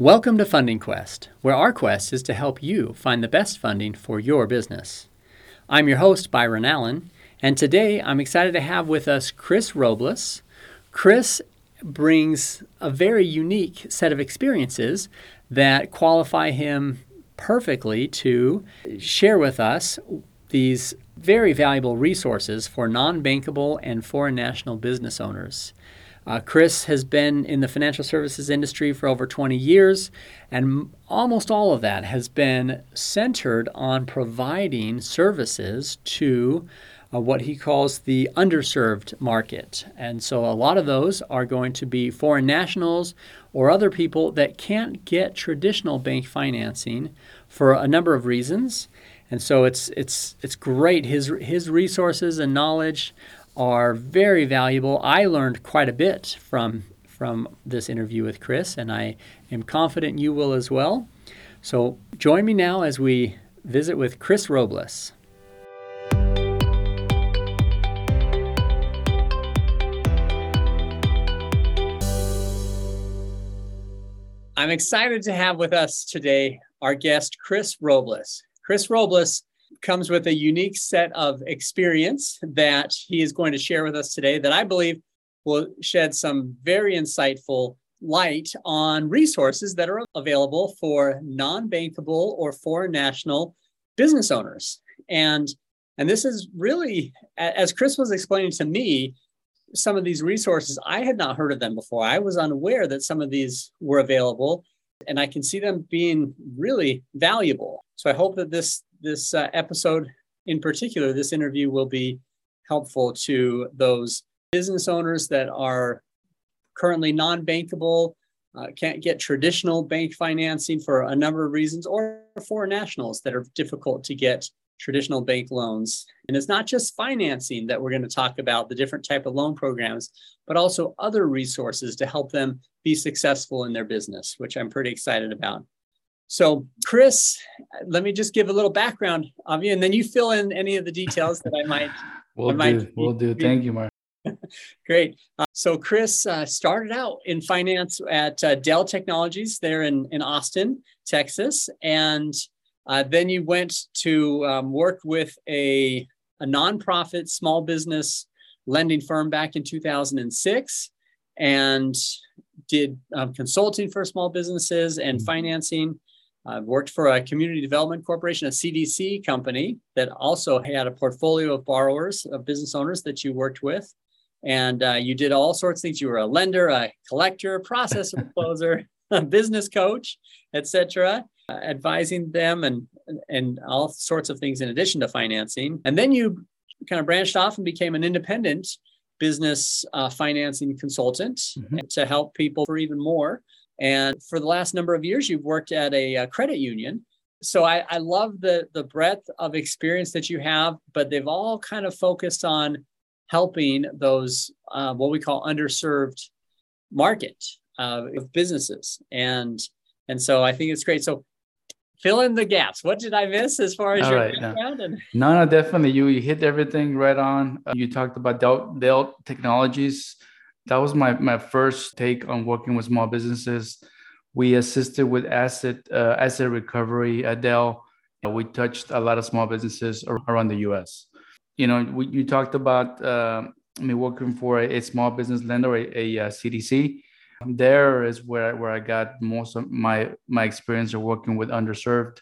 Welcome to Funding Quest, where our quest is to help you find the best funding for your business. I'm your host, Byron Allen, and today I'm excited to have with us Chris Robles. Chris brings a very unique set of experiences that qualify him perfectly to share with us these very valuable resources for non bankable and foreign national business owners. Uh, Chris has been in the financial services industry for over 20 years, and almost all of that has been centered on providing services to uh, what he calls the underserved market. And so a lot of those are going to be foreign nationals or other people that can't get traditional bank financing for a number of reasons. And so it's it's it's great. His his resources and knowledge are very valuable. I learned quite a bit from from this interview with Chris, and I am confident you will as well. So join me now as we visit with Chris Robles. I'm excited to have with us today our guest, Chris Robles. Chris Robles comes with a unique set of experience that he is going to share with us today that I believe will shed some very insightful light on resources that are available for non-bankable or foreign national business owners. And and this is really as Chris was explaining to me some of these resources I had not heard of them before. I was unaware that some of these were available and I can see them being really valuable. So I hope that this this uh, episode in particular, this interview will be helpful to those business owners that are currently non bankable, uh, can't get traditional bank financing for a number of reasons, or for nationals that are difficult to get traditional bank loans. And it's not just financing that we're going to talk about, the different type of loan programs, but also other resources to help them be successful in their business, which I'm pretty excited about. So, Chris, let me just give a little background of you, and then you fill in any of the details that I might. we'll I might do. We'll do. Thank you, Mark. Great. Uh, so, Chris uh, started out in finance at uh, Dell Technologies there in, in Austin, Texas. And uh, then you went to um, work with a, a nonprofit small business lending firm back in 2006 and did um, consulting for small businesses and mm-hmm. financing I've worked for a community development corporation, a CDC company that also had a portfolio of borrowers, of business owners that you worked with. And uh, you did all sorts of things. You were a lender, a collector, processor, closer, a business coach, etc., uh, advising them and, and all sorts of things in addition to financing. And then you kind of branched off and became an independent business uh, financing consultant mm-hmm. to help people for even more. And for the last number of years, you've worked at a, a credit union. So I, I, love the the breadth of experience that you have, but they've all kind of focused on helping those uh, what we call underserved market uh, of businesses, and and so I think it's great. So fill in the gaps. What did I miss as far as All your right, background? No. no, no, definitely. You you hit everything right on. Uh, you talked about Dell, Dell Technologies that was my my first take on working with small businesses. We assisted with asset uh, asset recovery at Dell. We touched a lot of small businesses around the U.S. You know, we, you talked about uh, me working for a, a, small business lender, a, a, a, CDC. There is where where I got most of my my experience of working with underserved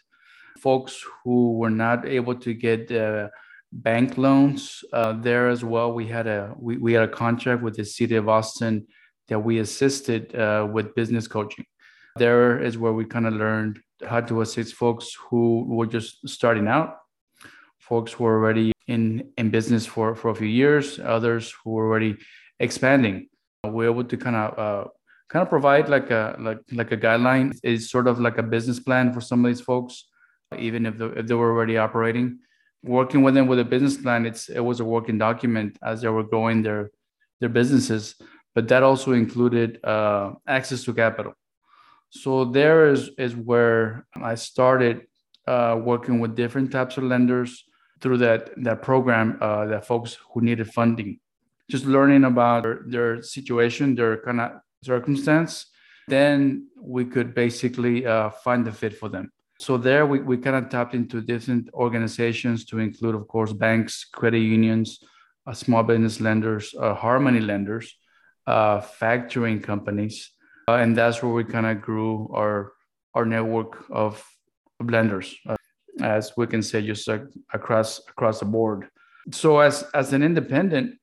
folks who were not able to get. Uh, bank loans uh, there as well. We had a we, we had a contract with the city of Austin that we assisted uh, with business coaching. There is where we kind of learned how to assist folks who were just starting out, folks who were already in in business for for a few years, others who were already expanding. We're able to kind of uh, kind of provide like a like like a guideline. It's sort of like a business plan for some of these folks, even if, the, if they were already operating working with them with a business plan it's it was a working document as they were growing their their businesses but that also included uh, access to capital so there is is where i started uh, working with different types of lenders through that that program uh, that folks who needed funding just learning about their, their situation their kind of circumstance then we could basically uh, find the fit for them. So there we, we kind of tapped into different organizations to include, of course, banks, credit unions, uh, small business lenders, uh, hard money lenders, uh, factoring companies, uh, and that's where we kind of grew our our network of lenders, uh, as we can say, just across across the board. So as as an independent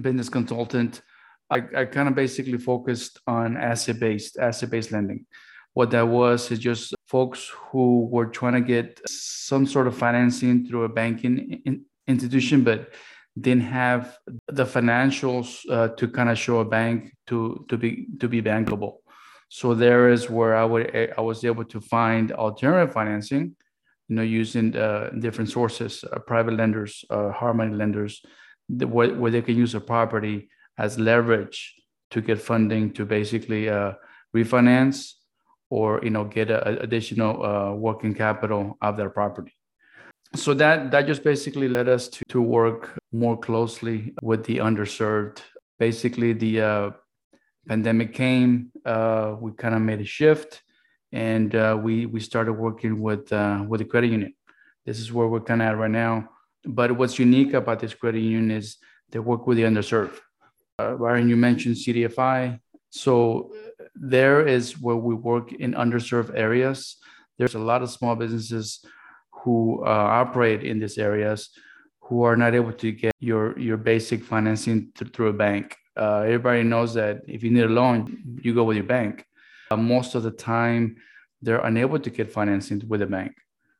business consultant, I, I kind of basically focused on asset based asset based lending. What that was is just folks who were trying to get some sort of financing through a banking in, institution, but didn't have the financials uh, to kind of show a bank to to be to be bankable. So there is where I would I was able to find alternative financing, you know, using uh, different sources, uh, private lenders, uh, hard money lenders, where, where they can use a property as leverage to get funding to basically uh, refinance or you know get a, additional uh, working capital of their property. So that that just basically led us to, to work more closely with the underserved. Basically the uh, pandemic came uh, we kind of made a shift and uh, we we started working with uh, with the credit union. This is where we're kind of at right now. But what's unique about this credit union is they work with the underserved. Uh, Ryan, you mentioned CDFI. So there is where we work in underserved areas. There's a lot of small businesses who uh, operate in these areas who are not able to get your your basic financing th- through a bank. Uh, everybody knows that if you need a loan, you go with your bank. Uh, most of the time, they're unable to get financing with a bank.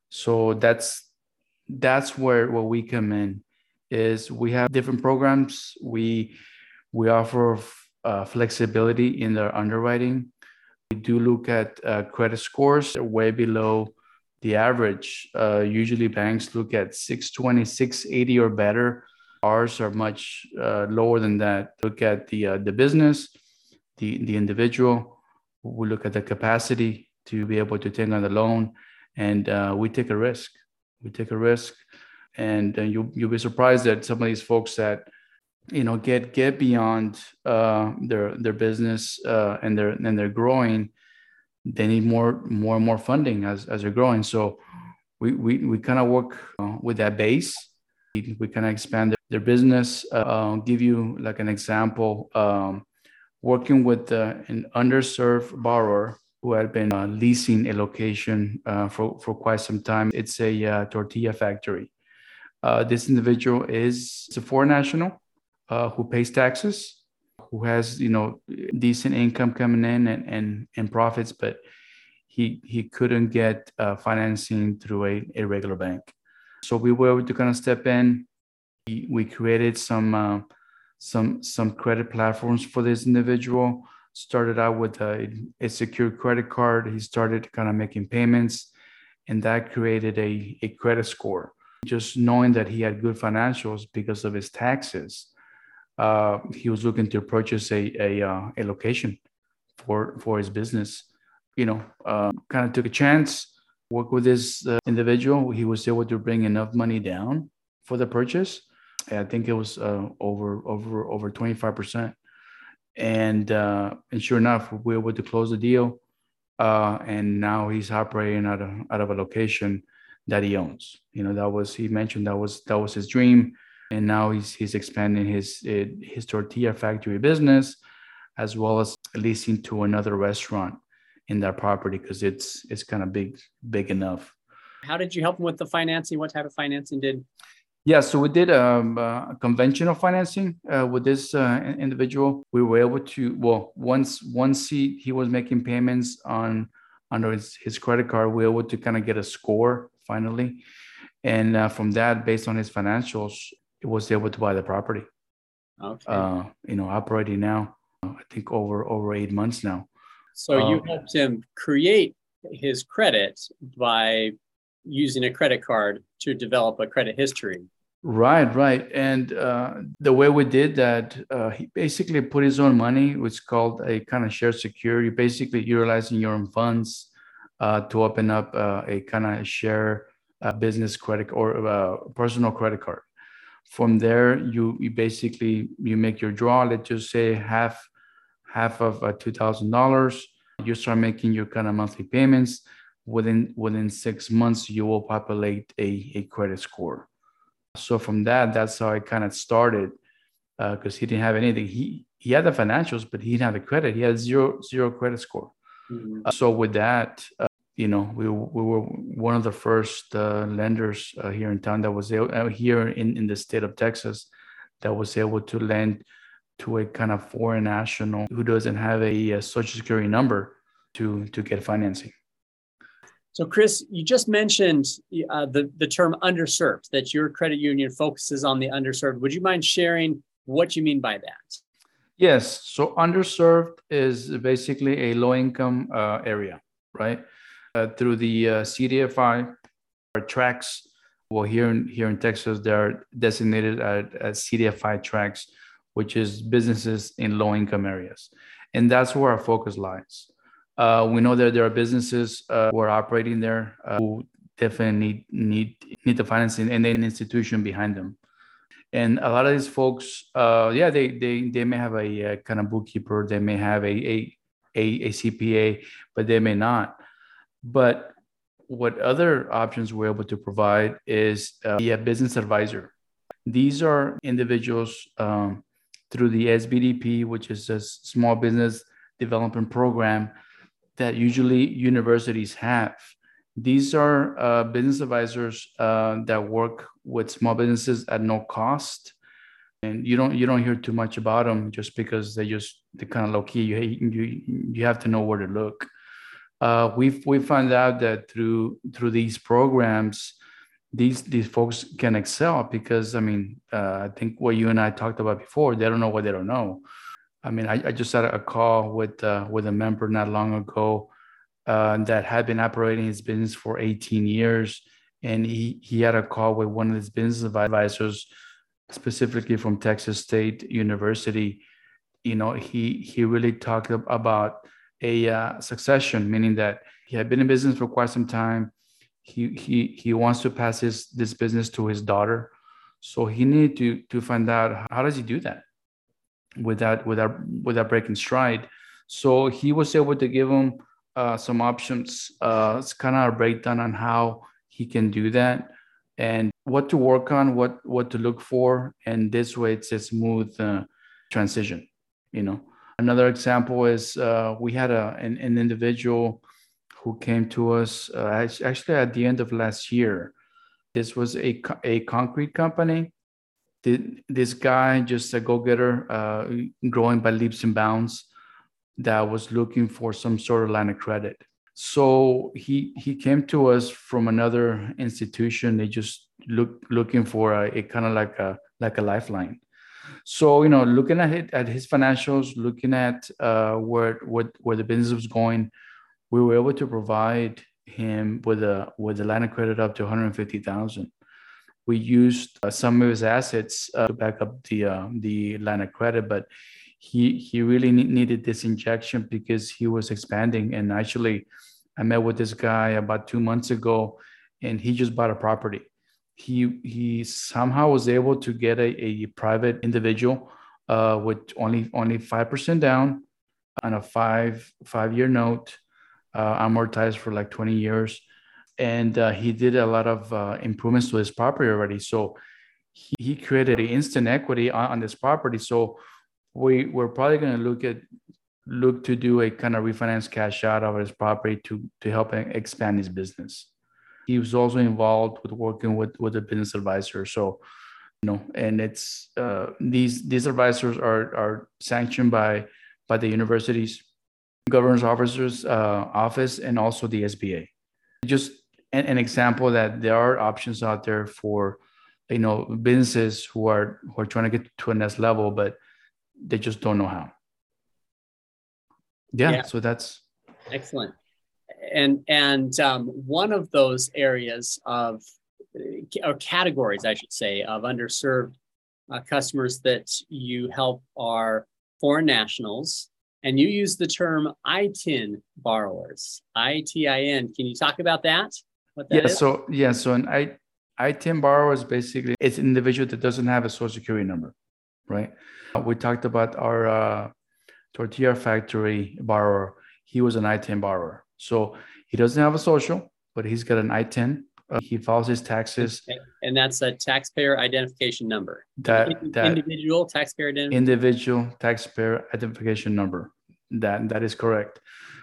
So that's that's where where we come in. Is we have different programs. We we offer uh, flexibility in their underwriting. We do look at uh, credit scores way below the average. Uh, usually banks look at 620, 680 or better. Ours are much uh, lower than that. Look at the uh, the business, the the individual. We look at the capacity to be able to take on the loan, and uh, we take a risk. We take a risk, and you you'll be surprised that some of these folks that you know get get beyond uh, their their business uh, and they're and they're growing they need more more and more funding as as they're growing. So we we, we kind of work uh, with that base. We, we kind of expand their, their business. Uh, i'll give you like an example. Um, working with uh, an underserved borrower who had been uh, leasing a location for for quite some time. It's a tortilla factory. This individual is a foreign national uh, who pays taxes, who has you know decent income coming in and and, and profits, but he he couldn't get uh, financing through a, a regular bank. So we were able to kind of step in. We, we created some uh, some some credit platforms for this individual. Started out with a, a secure credit card. He started kind of making payments, and that created a, a credit score. Just knowing that he had good financials because of his taxes uh, he was looking to purchase a a, uh, a location for for his business. You know, uh, kind of took a chance, worked with this uh, individual. He was able to bring enough money down for the purchase. I think it was uh, over over over twenty five percent, and uh, and sure enough, we were able to close the deal. and now he's operating out of out of a location that he owns. You know, that was he mentioned that was that was his dream and now he's he's expanding his eh, his tortilla factory business as well as leasing to another restaurant in that property because it's it's kind of big big enough. How did you help him with the financing? What type of financing did? Yeah so we did um, uh, conventional financing uh, with this uh, individual. We were able to well once once he he was making payments on under his, his credit card we were able to kind of get a score finally. And uh, from that based on his financials was able to buy the property. Okay. Uh, you know, operating now, I think over over eight months now. So you um, helped him create his credit by using a credit card to develop a credit history. Right, right. And uh, the way we did that, uh, he basically put his own money, which is called a kind of shared security, basically utilizing your own funds uh, to open up uh, a kind of share uh, business credit or uh, personal credit card from there you you basically you make your draw let's just say half half of uh, $2000 You start making your kind of monthly payments. Within within six months, you will populate a, a credit score. So from that, that's how I kind of started because uh, he didn't have anything. He he had the financials, but he didn't have the credit. He had zero zero credit score. Mm-hmm. Uh, so with that, uh, you know, we, we were one of the first uh, lenders uh, here in town that was able, uh, here in, in the state of Texas that was able to lend to a kind of foreign national who doesn't have a, a social security number to to get financing. So, Chris, you just mentioned uh, the the term underserved. That your credit union focuses on the underserved. Would you mind sharing what you mean by that? Yes. So, underserved is basically a low income uh, area, right? Uh, through the uh, CDFI tracks. Well, here in here in Texas, they are designated as CDFI tracks, which is businesses in low income areas, and that's where our focus lies. Uh, we know that there are businesses uh, who are operating there uh, who definitely need need need the financing and an institution behind them. And a lot of these folks, uh, yeah, they they they may have a, a, kind of bookkeeper, they may have a, a a, a CPA, but they may not. But what other options we're able to provide is uh, a business advisor. These are individuals um, through the SBDP, which is a small business development program that usually universities have. These are uh, business advisors uh, that work with small businesses at no cost, and you don't you don't hear too much about them just because they just they kind of low key. You you you have to know where to look uh, we've we found out that through through these programs, these these folks can excel because I mean uh, I think what you and I talked about before, they don't know what they don't know. I mean, I, I just had a call with uh, with a member not long ago uh, that had been operating his business for 18 years, and he he had a call with one of his business advisors, specifically from Texas State University. You know, he he really talked about a uh, succession, meaning that he had been in business for quite some time. He he he wants to pass his this business to his daughter, so he needed to to find out how does he do that without without without breaking stride. So he was able to give him uh, some options. Uh, it's kind of a breakdown on how he can do that and what to work on, what what to look for, and this way it's a smooth uh, transition. You know. Another example is uh, we had a, an, an, individual who came to us uh, actually at the end of last year. This was a, a concrete company. This guy, just a go getter, uh, growing by leaps and bounds, that was looking for some sort of line of credit. So he he came to us from another institution. They just look looking for a, a kind of like a like a lifeline so you know, looking at it, at his financials, looking at uh, where what where the business was going, we were able to provide him with a with a line of credit up to 150,000. We used uh, some of his assets uh, to back up the uh, the line of credit, but he he really needed this injection because he was expanding. And actually, I met with this guy about two months ago, and he just bought a property he he somehow was able to get a, a private individual uh, with only only five percent down on a five five year note, uh, amortized for like twenty years, and uh, he did a lot of uh, improvements to his property already. So he, he created an instant equity on, on this property. So we we're probably going to look at look to do a kind of refinance cash out of his property to to help expand his business he was also involved with working with with a business advisor. So you know and it's uh, these these advisors are are sanctioned by by the university's governor's officers uh, office and also the sba just an, an, example that there are options out there for you know businesses who are who are trying to get to a next level but they just don't know how. Yeah, yeah. so that's excellent and and um, one of those areas of or categories, I should say, of underserved uh, customers that you help are foreign nationals, and you use the term ITIN borrowers. I T I N. Can you talk about that? that yeah. Is? So yeah. So an I, ITIN borrower is basically it's an individual that doesn't have a social security number, right? We talked about our uh, tortilla factory borrower he was an ITIN borrower. So he doesn't have a social, but he's got an ITIN. Uh, he files his taxes. And that's a taxpayer identification number. That, that individual taxpayer identification. Individual taxpayer identification number. That that is correct.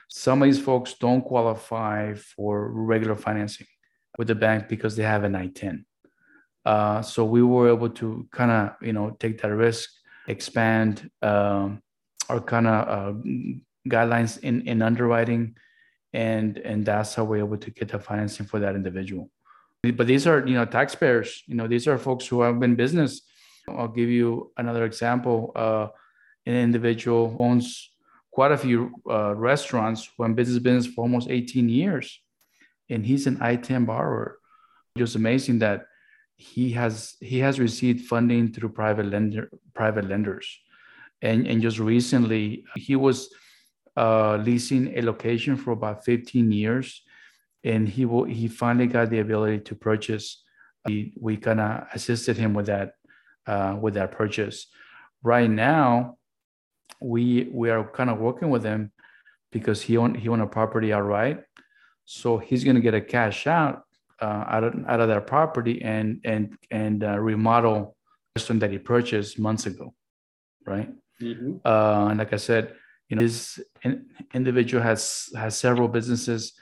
Some of these folks don't qualify for regular financing with the bank because they have an ITIN. Uh, so we were able to kind of you know take that risk, expand um, our kind of uh, guidelines in in underwriting and and that's how we're able to get the financing for that individual. But these are you know taxpayers you know these are folks who have been business. I'll give you another example. Uh, an individual owns quite a few uh, restaurants who have business business for almost 18 years and he's an ITIN borrower. Just amazing that he has he has received funding through private lender private lenders. And and just recently he was uh, leasing a location for about 15 years, and he will he finally got the ability to purchase. We we kind of assisted him with that uh, with that purchase. Right now, we we are kind of working with him because he own he own a property outright, so he's going to get a cash out uh, out of out of that property and and and uh, remodel the restaurant that he purchased months ago, right? Mm-hmm. Uh, and like I said, you know, this in, individual has has several businesses,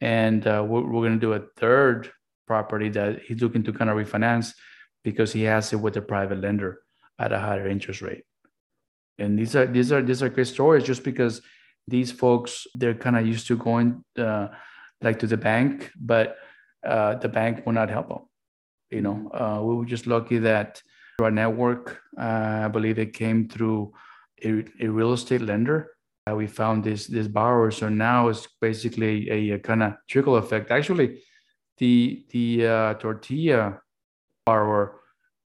and uh, we're, we're going to do a third property that he's looking to kind of refinance because he has it with a private lender at a higher interest rate. And these are these are these are great stories just because these folks they're kind of used to going uh, like to the bank, but uh, the bank will not help them. You know, uh, we were just lucky that through our network, uh, I believe it came through a, a real estate lender. We found this this borrower. So now it's basically a, a kind of trickle effect. Actually, the the uh, tortilla borrower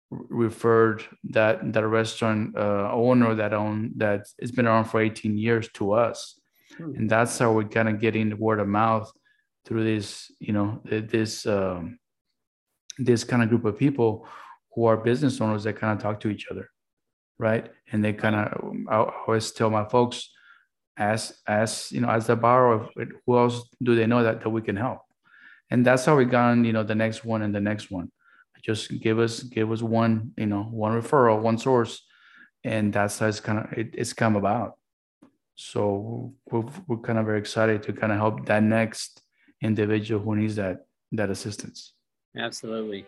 referred that that restaurant uh, owner that own that it's been around for 18 years to us hmm. and that's how we're kind of getting the word of mouth through this you know this um, this kind of group of people who are business owners that kind of talk to each other right? And they kind of, I always tell my folks, as as you know, as the borrower, who else do they know that that we can help? And that's how we got on, you know, the next one and the next one. Just give us give us one, you know, one referral, one source, and that's how it's kind of it, it's come about. So we're, we're kind of very excited to kind of help that next individual who needs that that assistance. Absolutely.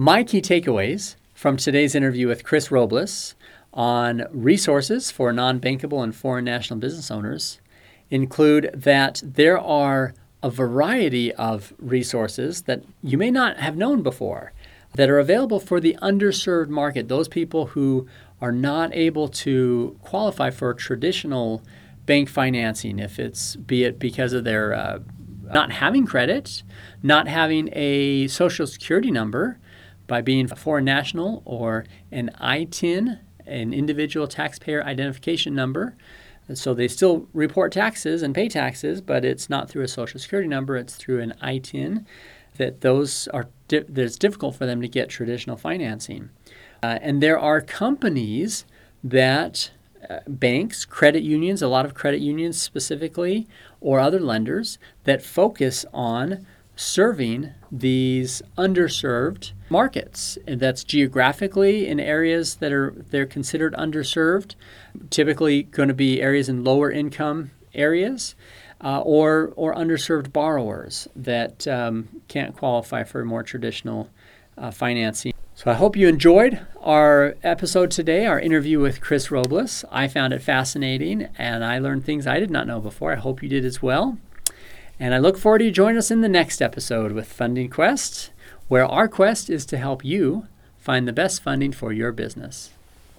My key takeaways from today's interview with Chris Robles on resources for non bankable and foreign national business owners include that there are a variety of resources that you may not have known before that are available for the underserved market, those people who are not able to qualify for traditional bank financing, if it's be it because of their uh, not having credit, not having a social security number, by being a foreign national or an ITIN, an individual taxpayer identification number. So they still report taxes and pay taxes, but it's not through a social security number, it's through an ITIN that those are di- that it's difficult for them to get traditional financing. Uh, and there are companies that uh, banks, credit unions, a lot of credit unions specifically, or other lenders that focus on serving these underserved markets. And that's geographically in areas that are they're considered underserved, typically going to be areas in lower income areas. Uh, or, or underserved borrowers that um, can't qualify for more traditional uh, financing. So I hope you enjoyed our episode today, our interview with Chris Robles. I found it fascinating and I learned things I did not know before. I hope you did as well. And I look forward to you join us in the next episode with Funding Quest, where our quest is to help you find the best funding for your business.